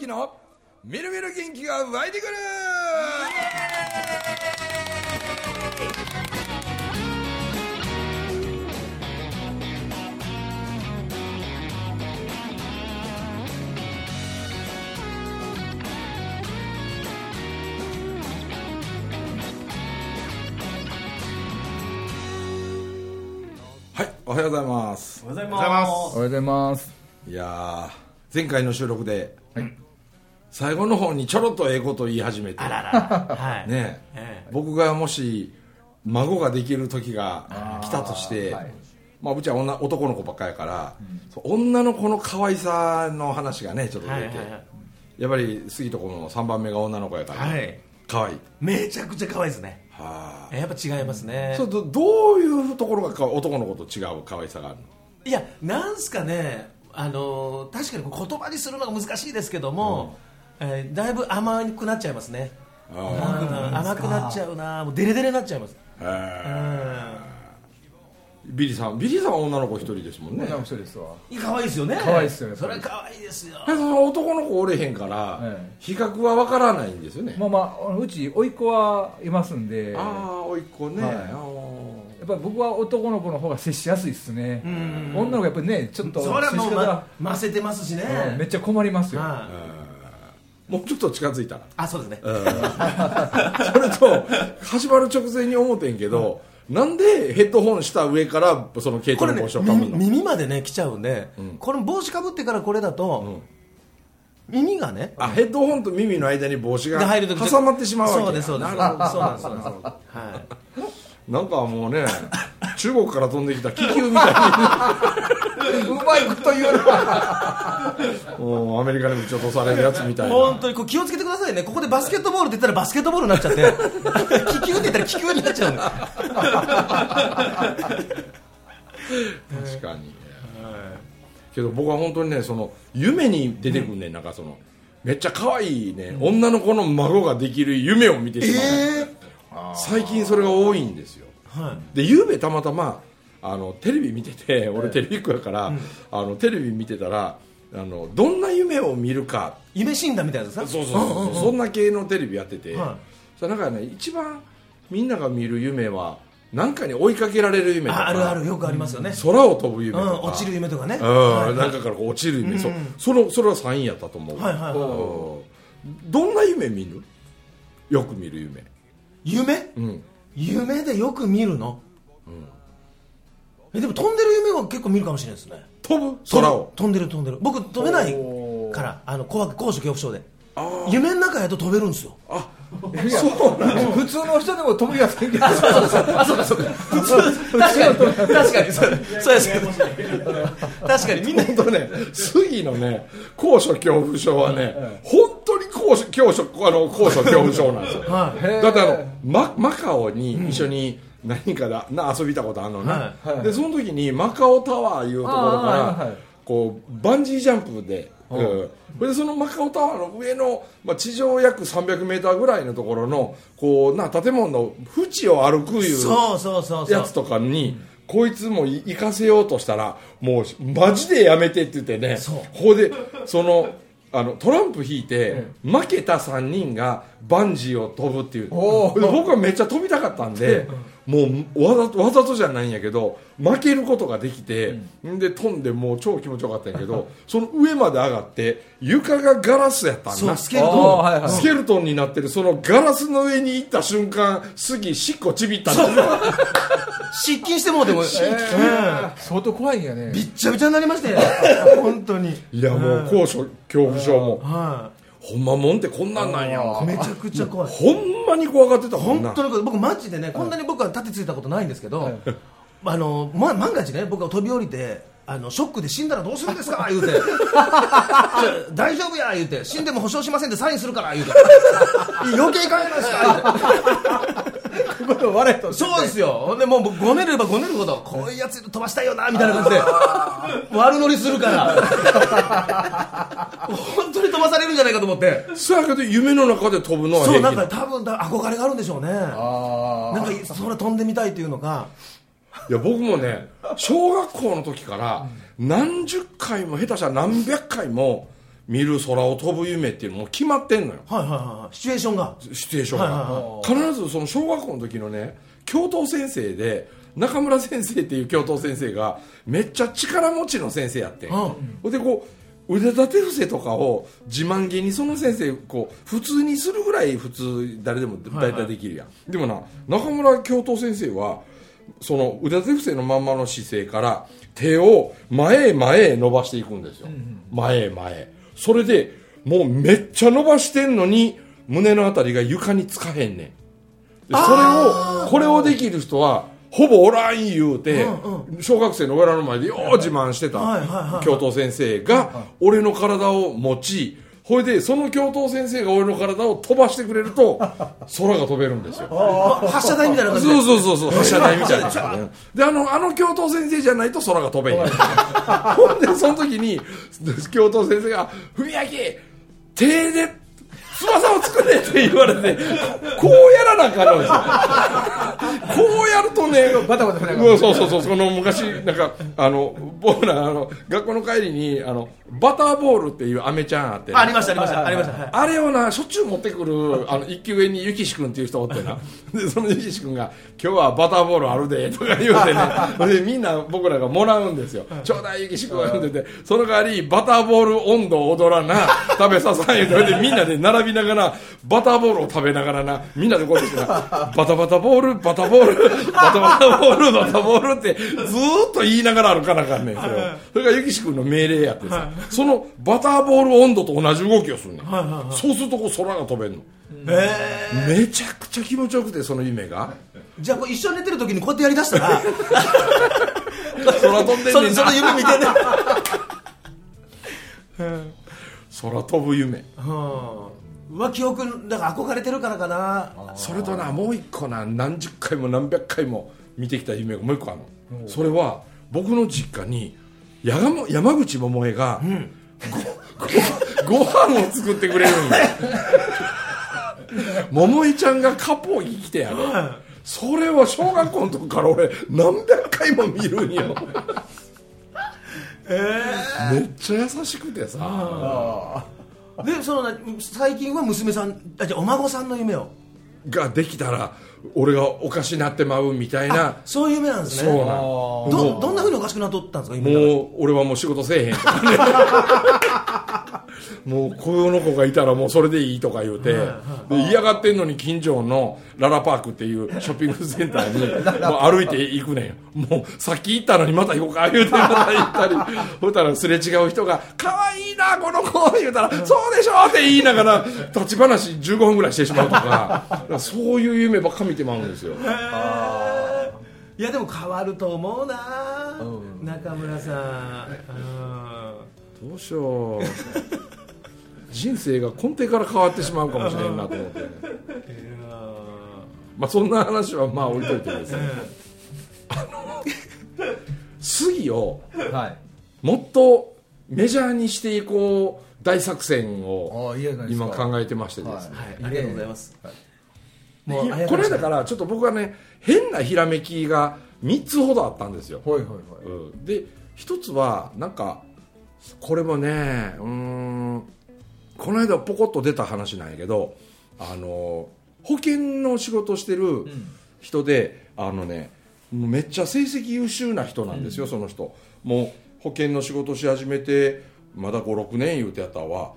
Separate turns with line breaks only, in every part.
之のみるみる元気が湧いてくるはいおはようございます
おはようございます。
おはようございます。
いやー前回の収録で、最後の方にちょろっとええこと言い始めて。
あらら。はい。
ね。
え
僕がもし孫ができる時が来たとして、
はい。
まあ、うちは女男の子ばっかやから、そう女の子の可愛さの話がねちょっと出て、
はいはいはい。
やっぱり杉とこの3番目が女の子やから、
はい。
可愛い。
めちゃくちゃ可愛いですね。
はあ
やっぱ違いますね。
そうどどういうところがか男の子と違う可愛さがあるの？
いや、なんすかね、あのー確かに言葉にするのが難しいですけども、えーだいぶ甘くなっちゃいますね。甘くな甘くなっちゃうな、もうデレデレになっちゃいます。
ビリーさんビリーさんは女の子一人ですもんね
女の人ですわ。
可愛いですよね。
可愛いですよね
それ可愛いですよ。
その男の子おれへんから、
ええ
比較は分からないんですよね、
まあまあ、うち、甥っ子はいますんで、やっ
ああおいっ子ね、
はい
あー
ぱり僕は男の子の方が接しやすいですね。
ん
女の子やっぱりね、ちょっと
それはもうま、ませてますしね。
うんめっちゃ困りますよ。
はい
もうちょっと近づいたら。
あ、そうですね。
それと始まる直前に思ってんけど、なんでヘッドホンした上からその毛糸
これね
の帽子をかぶるの、
耳耳までね来ちゃうんで、これ帽子かぶってからこれだと、耳がね
あヘッドホンと耳の間に帽子が
が入ると
挟まってしまうわけや。
そうですそうです。
なるほど。
そうなんですそうなんです。はい。
なんかもうね中国から飛んできた気球みたいう
まいこと言うな。
にもうアメリカに撃ち落とされるやつみたいな。
本当にこう気をつけてくださいね。ここでバスケットボールって言ったらバスケットボールになっちゃって。気球って言ったら気球になっちゃうの。
確かに、けど僕は本当にねその夢に出てくるね、なんかそのめっちゃ可愛いね、女の子の孫ができる夢を見てしまう、最近それが多いんですよ
は
でゆうべたまたまあのテレビ見てて俺テレビっ子やから、あのテレビ見てたらあのどんな夢を見るか。
い夢診断みたいなやつですか
そうそうそう。そんな系のテレビやってて、
は
それなんかね一番みんなが見る夢は何かに追いかけられる夢とか。
ああるある。よくありますよね、
空を飛ぶ夢
うん
とか、
落ちる夢とかね、
うん
はい
なんかから落ちる夢、そそのそれは3位やったと思う、
はいはいはい。
うん。どんな夢見る？よく見る夢。
夢？
うん
夢でよく見るの、えでも飛んでる夢は結構見るかもしれないですね。
飛ぶ？空を？
飛んでる飛んでる。僕飛べないからあの怖く高所恐怖症で。
あ
夢の中やと飛べるんですよ。
あ
普通の人でも飛びやすいけど。
あそうかそうか。普通確かに。確かに。そうそうです。確かに。みんな
本当ね杉のね高所恐怖症はね、本当に高所高所あの高所恐怖症なんですよ。
はい。
だってあのママカオに一緒に何かだな遊びたことあるのね、
はい。
はい。
でその時にマカオタワーいうところから、こうバンジージャンプで、うん。それでそのマカオタワーの上の、まあ、地上約300メーターぐらいのところのこうな建物の縁を歩くいう
そうそうそうそう。
やつとかに、こいつも行かせようとしたらもうマジでやめてって言ってね。ここでそのあのトランプ引いて、負けた3人がバンジーを飛ぶっていう。僕はめっちゃ飛びたかったんでもうわざとわざとじゃないんやけど負けることができて、ん、で飛んでもう超気持ちよかったんやけどその上まで上がって床がガラスやったんだ
そうスケルトン。
はいはい
スケルトンになってる。そのガラスの上に行った瞬間杉しっこちびったんですよ
失禁してもうても、
相当怖いんやね。
び。っちゃびちゃになりましたよ。本当に。
いやもう高所恐怖症も。
は
ほんまもんってこんなんなんや。
いめちゃくちゃ怖い。
ほんまに怖がってたもんな。
本当に僕マジでねこんなに僕は立てついたことないんですけど、あのま、万が一ね僕が飛び降りてあのショックで死んだらどうするんですか？言うて。大丈夫や言うて。死んでも保証しませんでサインするから言うて。余計考えますか言うて
こと笑いと
そうですよ。ほんでもうごねればごねるほどこういうやつ飛ばしたいよなみたいな感じで 悪乗りするから。本当に飛ばされるんじゃないかと思って。
そやけど夢の中で飛ぶのは
そう
平気な
なんか多分だ憧れがあるんでしょうね。
あ
なんかそれ飛んでみたいっていうのが
いや僕もね小学校の時から何十回も下手したら何百回も見る空を飛ぶ夢っていうのも決まってんのよ。
はいはいはいシチュエーションが。
シチュエーションが、
はいはい
必ずその小学校の時のね教頭先生で中村先生っていう教頭先生がめっちゃ力持ちの先生やってん、
うん。
ほんでこう腕立て伏せとかを自慢げにその先生こう普通にするぐらい普通誰でも大体できるやん、でもな中村教頭先生はその腕立て伏せのまんまの姿勢から手を前へ前へ伸ばしていくんですよ、前へ前へそれでもうめっちゃ伸ばしてんのに胸のあたりが床につかへんねん。でそれをこれをできる人はほぼおらん言うて、小学生の親の前でよう自慢してた。教頭先生が俺の体を持ちほいでその教頭先生が俺の体を飛ばしてくれると 空が飛べるんですよ。
発射台みたいな感じで
そうそうそうそう発射台。みたいなであのあの教頭先生じゃないと空が飛べへん ほんでその時に教頭先生が「文明手で翼を作れ」って言われてこうやらなあかんのですよこうやるとね
バタバタ
そうそうそうその昔なんかあの僕らあの学校の帰りにあのバターボールっていうアメちゃんあってね
ありましたありましたありましたはい
あれをな、しょっちゅう持ってくる、あの、一級上にゆきし君っていう人おってな。で、そのゆきし君が、今日はバターボールあるで、とか言うてね。で、みんな僕らがもらうんですよ。ちょうだいゆきし君が言うてて、その代わり、バターボール温度を踊らな、食べささん言うて、それでみんなで並びながら、バターボールを食べながらな、みんなでこうやってな、バタバタボール、バタボール、バタバタボール、バタボールって、ずーっと言いながら歩かなあかんねん、それを。それがゆきし君の命令やってさ、そのバターボール温度と同じ動きをするねん。そうするとこう空が飛べんの。
え
めちゃくちゃ気持ちよくてその夢が。
ーじゃあこれ一緒に寝てる時にこうやってやりだしたら。
空飛んでんねんな。
その夢見てね。
空飛ぶ夢。
うんうわ記憶だから憧れてるからかな。
それとなもう一個な何十回も何百回も見てきた夢がもう一個あるの。それは僕の実家にやがも山口百恵が、ごご飯を作ってくれるんだ。桃井ちゃんがカポに来てやる。それを小学校の時から俺何百回も見るんよ。めっちゃ優しくてさ
でそのな最近は娘さんあじゃあお孫さんの夢を。
ができたら俺がおかしなってまうみたいな。
そういう夢なんですね。
そうなん。
どどんなふうにおかしくなっとったんですか夢
もう俺はもう仕事せえへん もうこの子がいたらもうそれでいいとか言うて、で嫌がってんのに近所のララパークっていうショッピングセンターに もう歩いて行くねん。もうさっき行ったのにまた行こうか言うてまた行ったり そしたらすれ違う人が「可愛いなこの子」言うたら「そうでしょ」って言いながら立ち話15分ぐらいしてしまうとか。そういう夢ばっか見てまうんですよ。
いやでも変わると思うな、中村さん、
どうしよう。人生が根底から変わってしまうかもしれんなと思って、まあそんな話はまあ置いといてですね。あの杉を
はい。
もっとメジャーにしていこう大作戦を今考えてましてですね、
はい、ありがとうございます、
で
もう
これだからちょっと僕はね変なひらめきが3つほどあったんですよ、
はいはいはい。
うん。で一つはなんかこれもねうーんこの間ポコッと出た話なんやけどあの保険の仕事してる人で、あのねめっちゃ成績優秀な人なんですよ、その人。もう保険の仕事し始めてまだ56年言うてやったわ。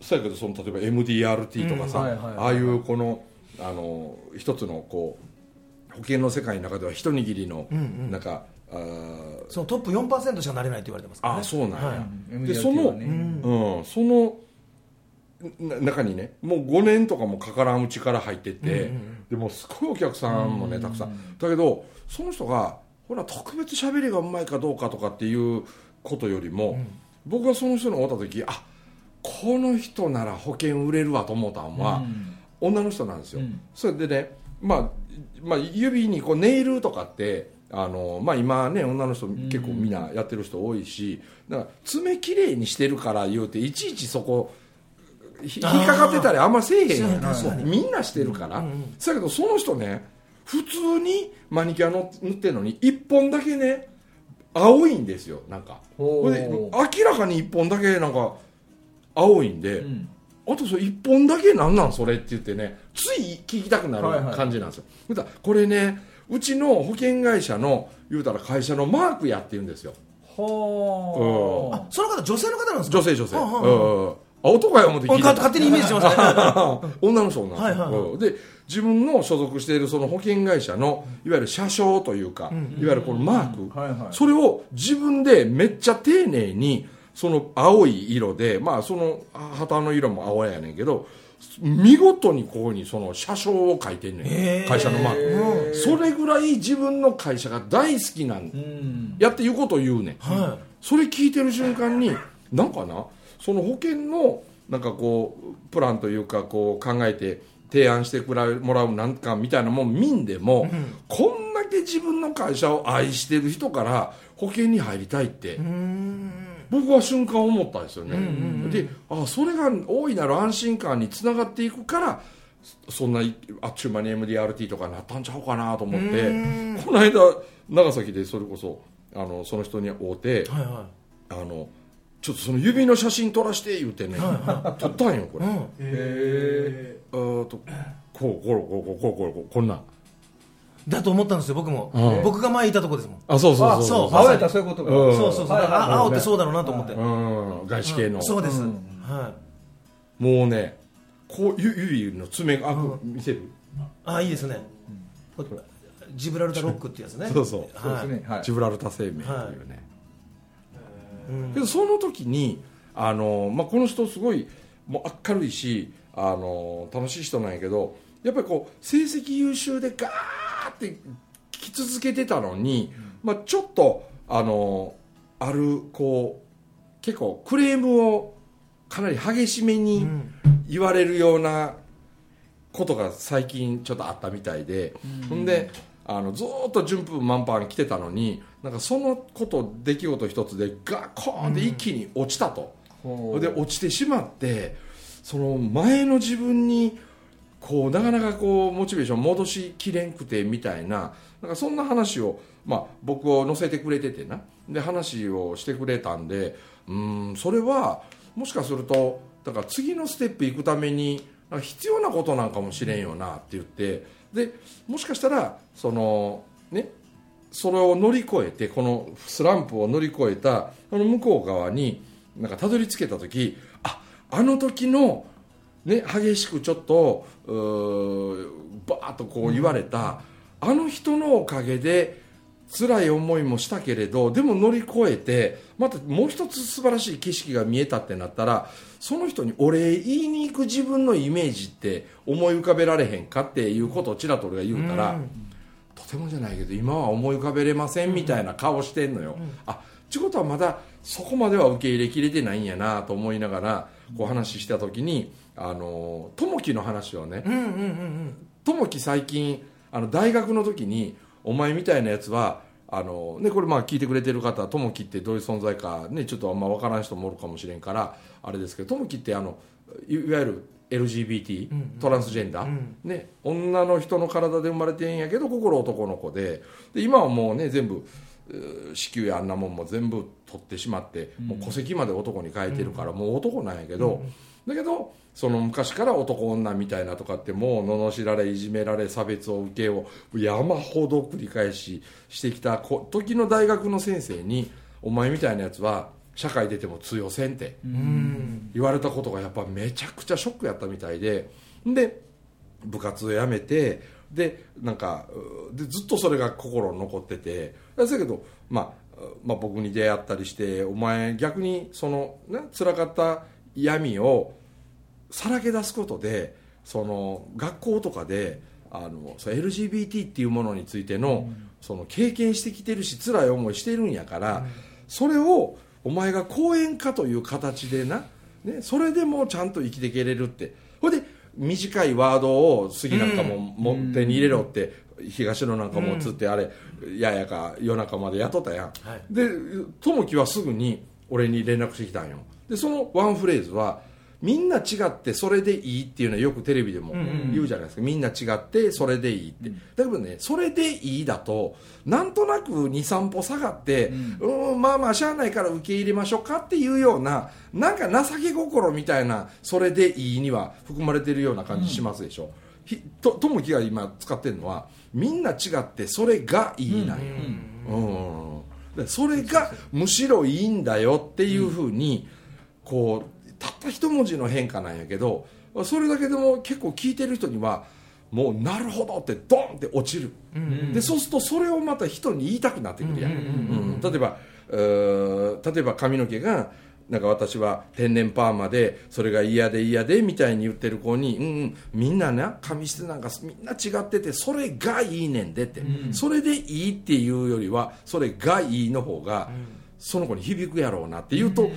そうやけどその例えば MDRT とかさ、ああいうこのあの一つのこう保険の世界の中では一握りの、なんかあー
そのトップ4%しかなれないって言われてますから、ね、
あそうなんや、
はい。
でその、うん、そのな中にねもう5年とかもかからんうちから入ってって、でもうすごいお客さんもね、たくさん。だけどその人がほら特別喋りがうまいかどうかとかっていうことよりも、僕がその人に会った時あこの人なら保険売れるわと思ったんは、女の人なんですよ、
うん。
それでね、まあ、まあ指にこうネイルとかってあの、まあ、今ね女の人結構みんなやってる人多いしだから爪きれいにしてるから言うていちいちそこひ引っかかってたりあんませえへんやんみんなしてるから、だけどその人ね普通にマニキュアの塗ってるのに1本だけね青いんですよなんか。
ほ
で明らかに1本だけなんか青いんで、
うん。
あとそれ1本だけなんなんそれって言ってねつい聞きたくな
はいはい。
る感じなんですよ、言うたらこれねうちの保険会社の言うたら会社のマークやって言うんですよ。
は
あその方女性の方なんですか？
女性女性、
うん
う
うん。うん
んあ男や思って聞いてた
か勝手にイメージしました。ね
女の人女の人、
はいはいはい。
うん。で自分の所属しているその保険会社のいわゆる車掌というか、いわゆるこのマーク、
はいはい。
それを自分でめっちゃ丁寧にその青い色でまあその旗の色も青やねんけど見事にここにその車掌を書いてんね
へー。
ん会社のマークそれぐらい自分の会社が大好きなん
うん。
やっていうことを言うねん。
は
それ聞いてる瞬間になんかなその保険のなんかこうプランというかこう考えて提案してくらもらうなんかみたいなもん見んでも、こんだけ自分の会社を愛してる人から保険に入りたいって
い、うーん
僕は瞬間思ったんですよね、であそれが大いなる安心感につながっていくからそんなあっちゅう間に MDRT とかになったんちゃうかなと思ってこの間長崎でそれこそあのその人に会うて、
はいは
あのちょっとその指の写真撮らして言うてね、撮ったんよこれ、
い、うん、
へ
えとこうこうこうこうこうこうこうこんなん
だと思ったんですよ僕も、
うん。
僕が前いたとこですもん。
あそうそうそう
そう。
青やったらそういうことか、
うん
そうそう。そう、
は
青ってそうだろうなと思って、
うん。外資系の、
そうです、
うん。
はい。
もうねこうゆ指の爪があ、見せる？
あいいですね、これジブラルタロックってやつね。
そうそう。
そう
はい
ですね。はい。
ジブラルタ生命っていうね、
うん。
けどその時にあの、まあ、この人すごいもう明るいしあの楽しい人なんやけどやっぱりこう成績優秀でガーって来続けてたのに、まあ、ちょっとあのあるこう結構クレームをかなり激しめに
うん。
言われるようなことが最近ちょっとあったみたいで、ほんであのずーっと順風満帆来てたのになんかそのこと出来事一つでガコーンって一気に落ちたと、
ほう。
で落ちてしまってその前の自分にこうなかなかこうモチベーション戻しきれんくてみたいななんかそんな話を、まあ、僕を乗せてくれててな。で話をしてくれたんでうんそれはもしかするとだから次のステップ行くために必要なことなんかもしれんよなって言ってでもしかしたらそのねそれを乗り越えてこのスランプを乗り越えたその向こう側になんかたどり着けた時ああの時の、ね、激しくちょっとバーッとこう言われた、あの人のおかげで辛い思いもしたけれどでも乗り越えてまたもう一つ素晴らしい景色が見えたってなったらその人にお礼言いに行く自分のイメージって思い浮かべられへんかっていうことをちらと俺が言うたら、とてもじゃないけど今は思い浮かべれませんみたいな顔してんのよ、あってことはまだそこまでは受け入れきれてないんやなと思いながらこう話した時にあの友樹の話をね
うんうんうんうん。
友樹最近あの大学の時にお前みたいなやつはあの、ね、これまあ聞いてくれてる方友樹ってどういう存在か、ね、ちょっとあんま分からん人もおるかもしれんからあれですけど友樹ってあのいいわゆる LGBT、トランスジェンダー、
うん。
ね、女の人の体で生まれてんやけど心男の子でで今はもうね全部子宮やあんなもんも全部取ってしまって、もう戸籍まで男に変えてるから、もう男なんやけど、だけどその昔から男女みたいなとかってもう罵られいじめられ差別を受けを山ほど繰り返ししてきた時の大学の先生に「お前みたいなやつは社会出ても通用せん」って言われたことがやっぱめちゃくちゃショックやったみたいでで部活を辞めてでなんかでずっとそれが心に残ってて。だけど、まあ、まあ僕に出会ったりしてお前逆にその、ね、辛かった闇をさらけ出すことでその学校とかであのそう LGBT っていうものについての,、その経験してきてるし辛い思いしてるんやから、それをお前が講演家という形でな、ね、それでもちゃんと生きていけれるって。ほいで短いワードを杉なんかもも手に入れろって、東野なんかもつってあれ、ややか夜中まで雇ったやん、
はい。
で友樹はすぐに俺に連絡してきたんよ。でそのワンフレーズはみんな違ってそれでいいっていうのはよくテレビでも言うじゃないですか、みんな違ってそれでいいって、だけどねそれでいいだとなんとなく23歩下がってうん。まあまあしゃあないから受け入れましょうかっていうようななんか情け心みたいなそれでいいには含まれてるような感じしますでしょ、ひと友樹が今使ってるのはみんな違ってそれがいいなんよ、うん。でそれがむしろいいんだよっていうふうに、こうたった一文字の変化なんやけどそれだけでも結構聞いてる人にはもうなるほどってドンって落ちる、でそうするとそれをまた人に言いたくなってくるやん,、うん例えば例えば髪の毛がなんか私は天然パーマでそれが嫌で嫌でみたいに言ってる子に、うんうん、みんなな髪質なんかみんな違っててそれがいいねんでって、それでいいっていうよりはそれがいいの方が、その子に響くやろうなって言うと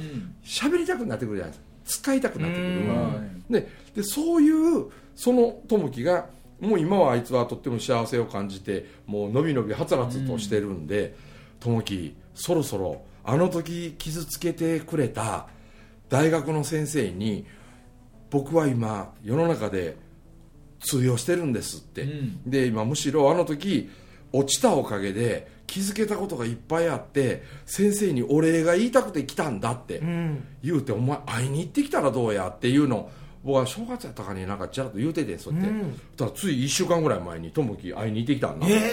喋、りたくなってくるじゃないですか使いたくなってくる、ででそういうその友樹がもう今はあいつはとっても幸せを感じてもうのびのびはつらつとしてるんで友樹そろそろあの時傷つけてくれた大学の先生に僕は今世の中で通用してるんですって、
うん。
で今むしろあの時落ちたおかげで気づけたことがいっぱいあって先生にお礼が言いたくて来たんだって
うん。
言うて、お前会いに行ってきたらどうやっていうの。を僕は正月やったかになんかちらっと言うててそうやって、
うん。
ただつい1週間ぐらい前に友樹会いに行ってきたんだ
え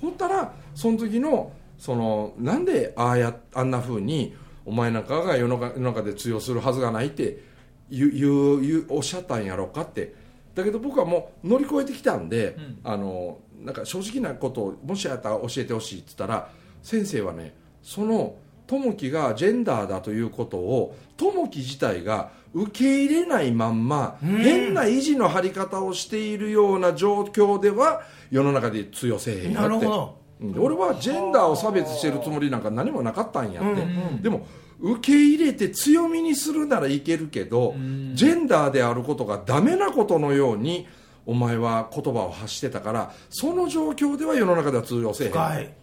ほったらその時のそのなんでああやあんな風にお前なんかが世の中世の中で通用するはずがないって言う言う言うおっしゃったんやろうかって。だけど僕はもう乗り越えてきたんで、
うん。
あのなんか正直なことをもしあったら教えてほしいって言ったら先生はねその友樹がジェンダーだということを友樹自体が受け入れないまんま、
うん。
変な維持の張り方をしているような状況では世の中で通用せえへんよって。
なるほど。
うん。で俺はジェンダーを差別してるつもりなんか何もなかったんやって、
うん
うん
でも受け入れて強みにするならいけるけど、
ん。
ジェンダーであることがダメなことのようにお前は言葉を発してたからその状況では世の中では通用せえへん。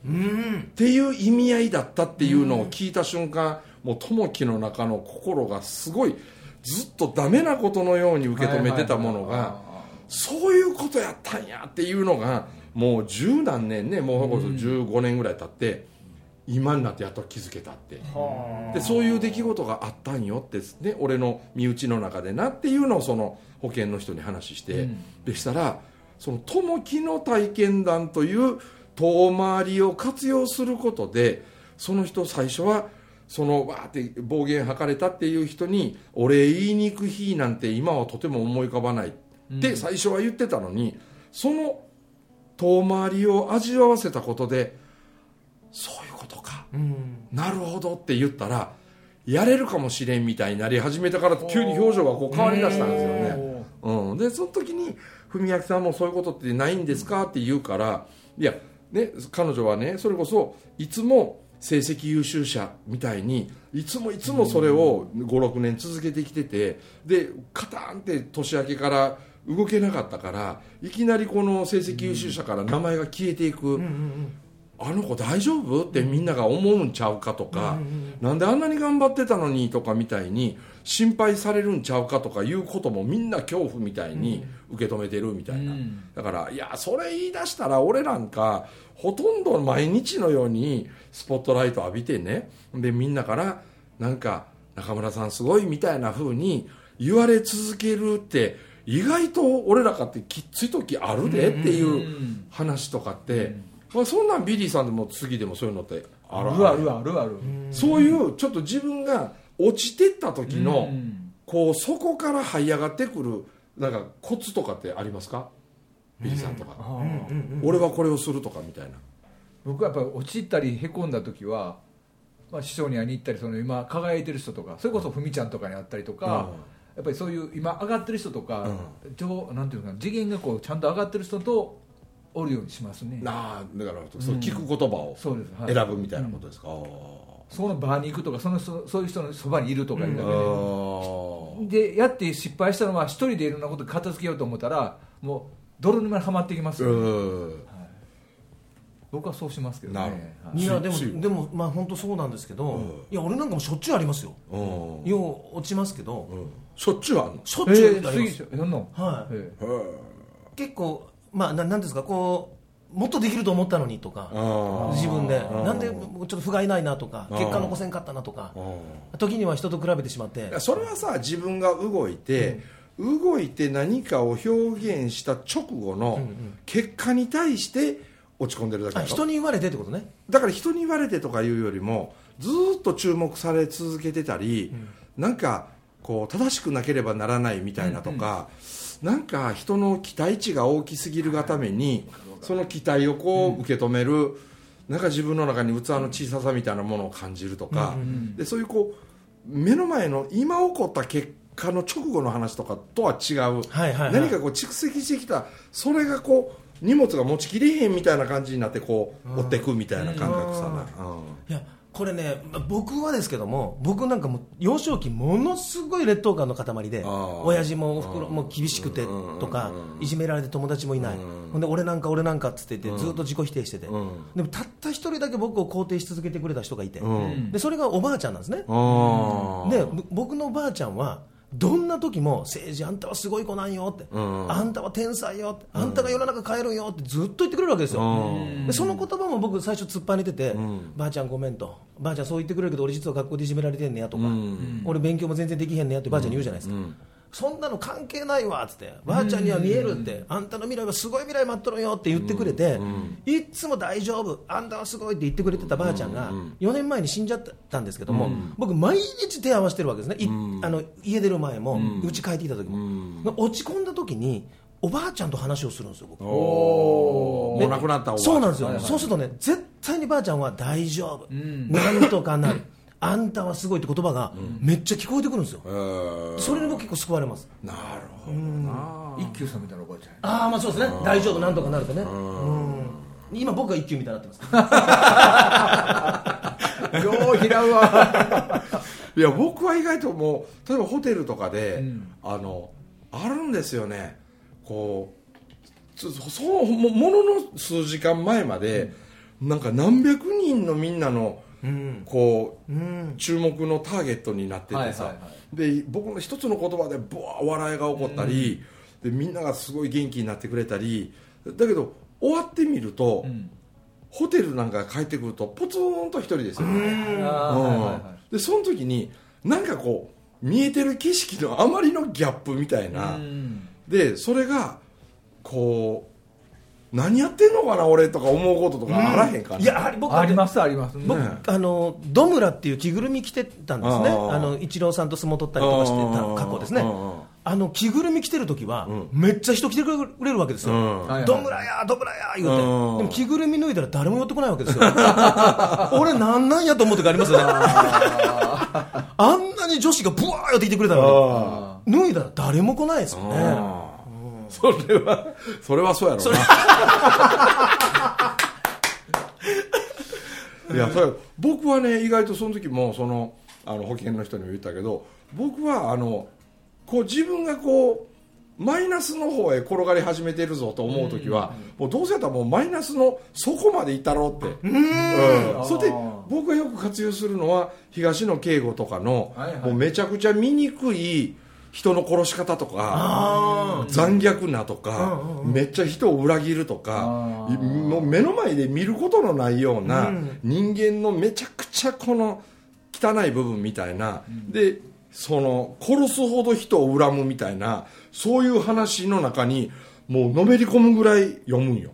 うん。
っていう意味合いだったっていうのを聞いた瞬間、もう友樹の中の心がすごいずっとダメなことのように受け止めてたものがそういうことやったんやっていうのがもう十何年ねもうそれこそ15年ぐらい経って今になってやっと気づけたって。でそういう出来事があったんよってね俺の身内の中でなっていうのをその保険の人に話して、
うん。
でしたらその友樹の体験談という遠回りを活用することでその人最初はそのわーって暴言吐かれたっていう人にお礼言いに行く日なんて今はとても思い浮かばないって最初は言ってたのに、その遠回りを味わわせたことでそういうことか。
うん。
なるほどって言ったらやれるかもしれんみたいになり始めたから急に表情がこう変わりだしたんですよね。うん、でその時に文明さんもそういうことってないんですかって言うからいや、ね、彼女はねそれこそいつも成績優秀者みたいにいつもいつもそれを56年続けてきててでカタンって年明けから動けなかったからいきなりこの成績優秀者から名前が消えていく、
うんうん
あの子大丈夫ってみんなが思うんちゃうかとか、なんであんなに頑張ってたのにとかみたいに心配されるんちゃうかとかいうこともみんな恐怖みたいに受け止めてるみたいな、
うん。
だからいやそれ言い出したら俺なんかほとんど毎日のようにスポットライト浴びてねでみんなからなんか中村さんすごいみたいな風に言われ続けるって意外と俺らかってきっつい時あるでっていううん話とかって、まあ、そんなんビリーさんでも次でもそういうのってある
あるあるあるある。
そういうちょっと自分が落ちてった時の、
うん
こうそこから這い上がってくるなんかコツとかってありますか？ビリーさんとか、俺はこれをするとかみたいな。
僕はやっぱり落ちたりへこんだ時は、まあ、師匠に会いに行ったりその今輝いてる人とかそれこそふみちゃんとかに会ったりとか、やっぱりそういう今上がってる人とか、上なんていうのかな次元がこうちゃんと上がってる人とおるようにしますね。
なあだからその聞く言葉を選ぶみたいなことですか、あ
その場に行くとかそのそそういう人のそばにいるとかいうだ
あ
けで、でやって失敗したのは一人でいろんなこと片付けようと思ったらもう泥沼にはまってきますよ、
うん。
僕はそうしますけどね。はい。
いやでもでもまあ本当そうなんですけど、いや俺なんかもしょっちゅうありますよ。
うん。
よう落ちますけど、
うん。しょっちゅうあんの？
しょっちゅうあり
え
ます、
ー、やんの？
はい。
え
結構まあななんですかこうもっとできると思ったのにとか
あ
自分で。
ー。
なんでちょっと不甲斐ないなとか
うん
結果残せんかったなとか
うん
時には人と比べてしまって。
それはさ自分が動いて、動いて何かを表現した直後の結果に対して落ち込んでるだけ
あ
だろ
人に言われてってことね。
だから人に言われてとかいうよりもずーっと注目され続けてたり、なんかこう正しくなければならないみたいなとか、なん。か人の期待値が大きすぎるがためにその期待をこう受け止める、なんか自分の中に器の小ささみたいなものを感じるとか、でそういうこう目の前の今起こった結果の直後の話とかとは違う、何かこう蓄積してきたそれがこう荷物が持ちきれへんみたいな感じになってこう追ってくみたいな感覚さな、うん。
いやこれねま僕はですけども僕なんかもう幼少期ものすごい劣等感の塊で親父もおふくろも厳しくて
うん
とかいじめられて友達もいない。ほんで俺なんか俺なんかっつって言ってずっと自己否定してて。
うん。
でもたった一人だけ僕を肯定し続けてくれた人がいて。
ん。
でそれがおばあちゃんなんですね。でぼ僕のおばあちゃんはどんな時も政治あんたはすごい子なんよって、
うん。
あんたは天才よって。あんたが世の中変えるんよってずっと言ってくれるわけですよ、
うん。
でその言葉も僕最初突っぱねてて、ばあちゃんごめんと。ばあちゃんそう言ってくれるけど俺実は学校でいじめられてんねやとか、
ん。
俺勉強も全然できへんねやってばあちゃんに言うじゃないですか、そんなの関係ないわっつって。ばあちゃんには見えるって、あんたの未来はすごい未来待っとるよって言ってくれて、いっつも大丈夫。あんたはすごいって言ってくれてたばあちゃんが4年前に死んじゃったんですけども、僕毎日手合わせてるわけですね、いあの家出る前も家帰ってきた時も、落ち込んだ時におばあちゃんと話をするんですよ僕。
もう亡くなったおばあちゃ
そうなんですよ、そうするとね絶対にばあちゃんは大丈夫、なんとかなる あんたはすごいって言葉がめっちゃ聞こえてくるんですよ、
えー。
それに僕結構救われます。
なるほどな。
一休さんみたいなおばあちゃん
ああまあそうですね。大丈夫なんとかなるとね。うん。今僕が一級みたいになってます。
よう拾うわ。
いや僕は意外ともう例えばホテルとかで、
うん。
あのあるんですよね。こうそそのもものの数時間前まで、なんか何百人のみんなの、こう、注目のターゲットになっててさ、で僕の一つの言葉でブワー笑いが起こったり、でみんながすごい元気になってくれたりだけど終わってみると、
ん。
ホテルなんか帰ってくるとポツンと一人ですよ。ね、でその時になんかこう見えてる景色のあまりのギャップみたいな、
うん。
でそれがこう何やってんのかな俺とか思うこととかあらへんかな、
いやあれ僕
ありますあります。
僕、
ね
あのドムラっていう着ぐるみ着てたんですね。
ああ
あのイチローさんと相撲取ったりとかしてた過去ですね。
ああ
あの着ぐるみ着てる時は、めっちゃ人来てくれるわけですよ、
うん。
はいはい
ドムラやドムラや言うて、
うん。
でも着ぐるみ脱いだら誰も寄ってこないわけですよ。俺なんなんやと思う時ありますよ。ねあんなに女子がブワー寄ってきてくれたのに脱いだら誰も来ないですよね。
ああそれはそれはそうやろうな いやそれ僕はね意外とその時もそのあの保険の人にも言ったけど僕はあのこう自分がこうマイナスの方へ転がり始めてるぞと思う時は、もうどうせやったらもうマイナスの底まで行ったろうって。うん。それで僕がよく活用するのは東野圭吾とかの、もうめちゃくちゃ醜い人の殺し方とか残虐なとか、めっちゃ人を裏切るとかもう目の前で見ることのないような人間のめちゃくちゃこの汚い部分みたいな、でその殺すほど人を恨むみたいなそういう話の中にもうのめり込むぐらい読むんよ。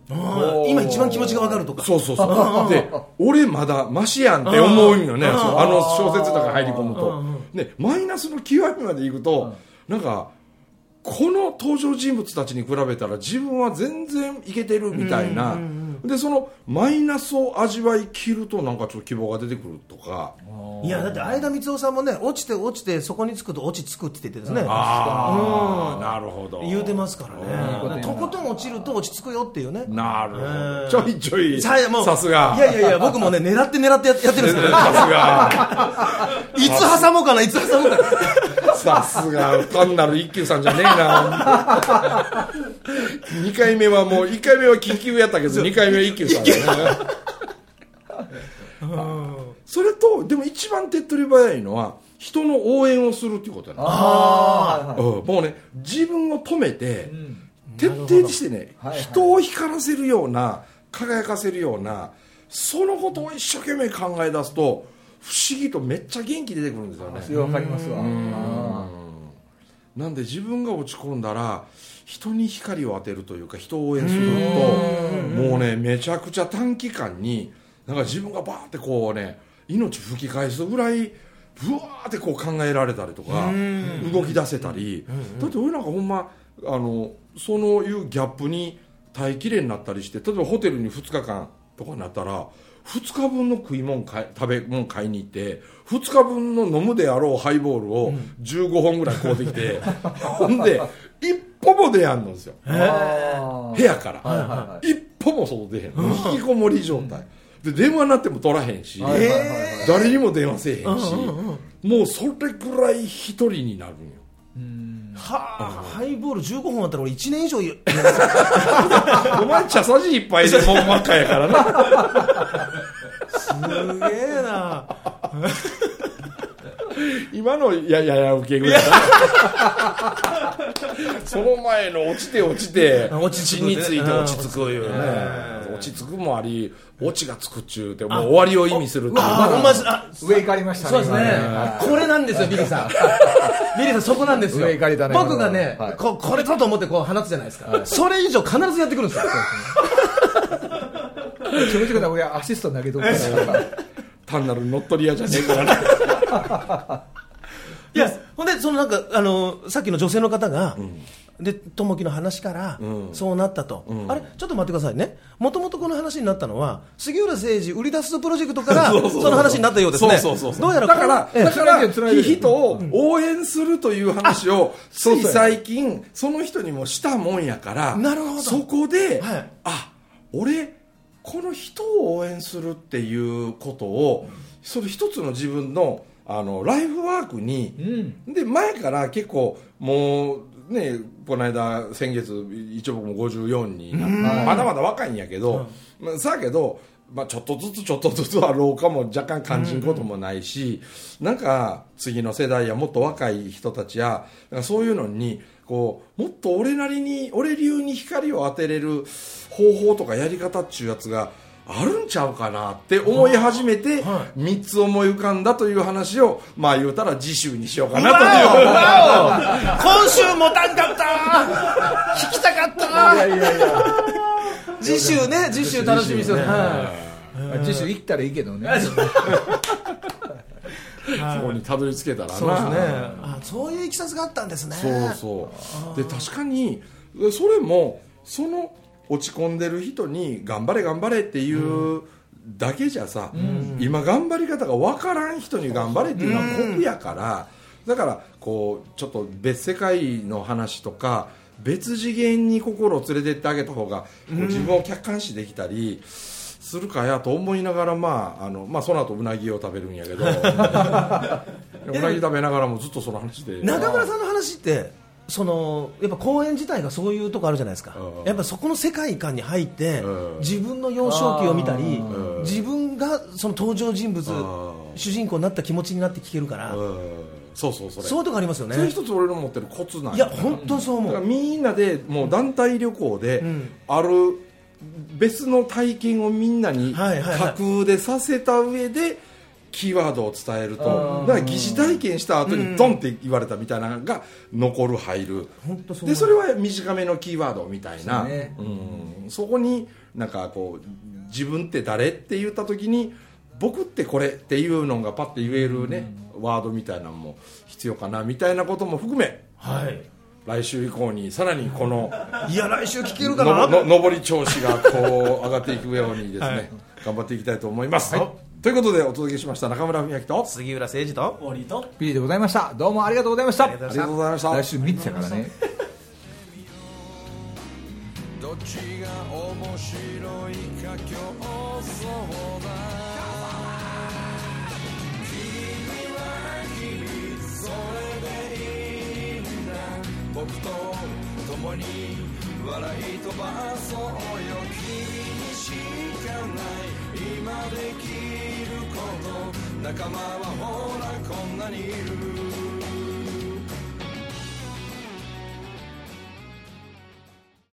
今一番気持ちが分かるとか。
そうそうそう。で、俺まだマシやんって思うんよね。あの小説とか入り込むと。で、マイナスの極みまでいくと、なんか、この登場人物たちに比べたら自分は全然いけてるみたいな。で、そのマイナスを味わい切るとなんかちょっと希望が出てくるとか。
いやだって相田光夫さんもね落ちて落ちてそこにつくと落ち着くって言ってですね
ああ、なるほど。
言うてますから
うん
ねとことん落ちると落ち着くよっていうね
なるほ
うん
ど。ちょいちょい。
さもう
さすが。
いやいやいや僕もね狙って狙ってややってるんですけど
さすが。
いつ挟もうかないつ挟もうかな。
さすが単なる一休さんじゃねえな。2回目はもう1回目は緊急やったけど2回目は一休さんだね。それとでも一番手っ取り早いのは人の応援をするっていうことやな
あ
うん。もうね自分を止めて、
ん。
徹底してね、
はいはい。
人を光らせるような輝かせるようなそのことを一生懸命考え出すと不思議とめっちゃ元気出てくるんですよね。
そかりますわ。あ
なんで自分が落ち込んだら人に光を当てるというか人を応援するともうねめちゃくちゃ短期間になんか自分がバーってこうね命吹き返すぐらいぶわーってこう考えられたりとか動き出せたり。だって俺なんかほんまあのそのいうギャップに耐えきれになったりして例えばホテルに2日間とかになったら2日分の食い物買い食べ物買いに行って2日分の飲むであろうハイボールを15本ぐらい買うてきて、ほんで一歩も出やんのですよ。
あ
部屋から、
はいはいは
一歩も外出へんの。引きこもり状態。で電話になっても取らへんし、誰にも電話せえへんし、もうそれぐらい一人になるんよ。
うん。
はあハイボール15本あったら俺1年以上い
お前茶さじ一杯でもう真っ赤やからな
すげえな。
今のややや受けぐらいだな。その前の落ちて落ちて
落ち着く
地について落ち着くいうね。落ち着くもあり落ちがつくっちゅうてもう終わりを意味するっていう。
上行かりましたね
そうですね。
今
これなんですよビリーさん。ビリーさんそこなんですよ。僕がね、
はい。
ここれだと思ってこう放つじゃないですか、それ以上必ずやってくるんですよ
気持ちが俺アシスト投げとくから
単なる乗っ取り屋じゃねえから。ね
いやほんでそのなんかあのさっきの女性の方が、で友樹の話から、
うん。
そうなったと、
ん。
あれ？ちょっと待ってくださいね。もともとこの話になったのは杉浦誠二売り出すプロジェクトから
そ
の話になったようですね。
そうそうそう
どうやら
だから
ええ。
だから人を応援するという話をつい最近その人にもしたもんやから
なるほど。
そこで、
はい。
あ俺この人を応援するっていうことをそれ一つの自分のあのライフワークに
うん。
で前から結構もうねこの間先月一応僕も54になってまだまだ若いんやけど、まあ、さあけど、まあ、ちょっとずつちょっとずつは老化も若干感じることもないし、なんか次の世代やもっと若い人たちやそういうのにこうもっと俺なりに俺流に光を当てれる方法とかやり方っちゅうやつがあるんちゃうかなって思い始めて
は
3つ思い浮かんだという話をまあ言うたら次週にしようかなと。いう
今週持たんかった。聞きたかった。
いやいやいや。
次週ね次週楽しみにしてます、は
次週行ったらいいけどね
そこにたどり着けたらな。
い、そうですね。あそういういきさつがあったんですね。
そうそう。で確かにそれもその落ち込んでる人に頑張れ頑張れっていうだけじゃさ、今頑張り方が分からん人に頑張れっていうのは酷やから、だからこうちょっと別世界の話とか別次元に心を連れてってあげた方がこう自分を客観視できたりするかやと思いながら、まああのまあ、その後うなぎを食べるんやけど。うなぎ食べながらもずっとその話で。
中村さんの話ってそのやっぱ公演自体がそういうとこあるじゃないですか。
うん。
やっぱそこの世界観に入って
うん。
自分の幼少期を見たり
うん。
自分がその登場人物
ん。
主人公になった気持ちになって聞けるから。
うん。そうそうそれ。
そういうとこありますよね。
それ一つ俺の持ってるコツなん
いや本当にそう思う。
みんなでもう団体旅行で
ん。
ある別の体験をみんなに架空でさせた上でキーワードを伝えると。
うん
だから疑似体験した後にドンって言われたみたいなのが残る入る。でそれは短めのキーワードみたいな。
そ
こになんかこう自分って誰って言った時に僕ってこれっていうのがパッて言えるねワードみたいなのも必要かなみたいなことも含め
はい
来週以降にさらにこの
いや来週聞ける
の
かな？
の上り調子がこう上がっていくようにですね、
はい。
頑張っていきたいと思います、ということでお届けしました中村文明と
杉浦誠二と
森と
ビリーでございました。どうもありがとうございました。
ありがとう
ありがとうございました。
来週3つやからね。
どっちが面白いか競争だと
共に笑い飛ばそうよ。君にしかない。今できること。仲間はほらこんなにいる。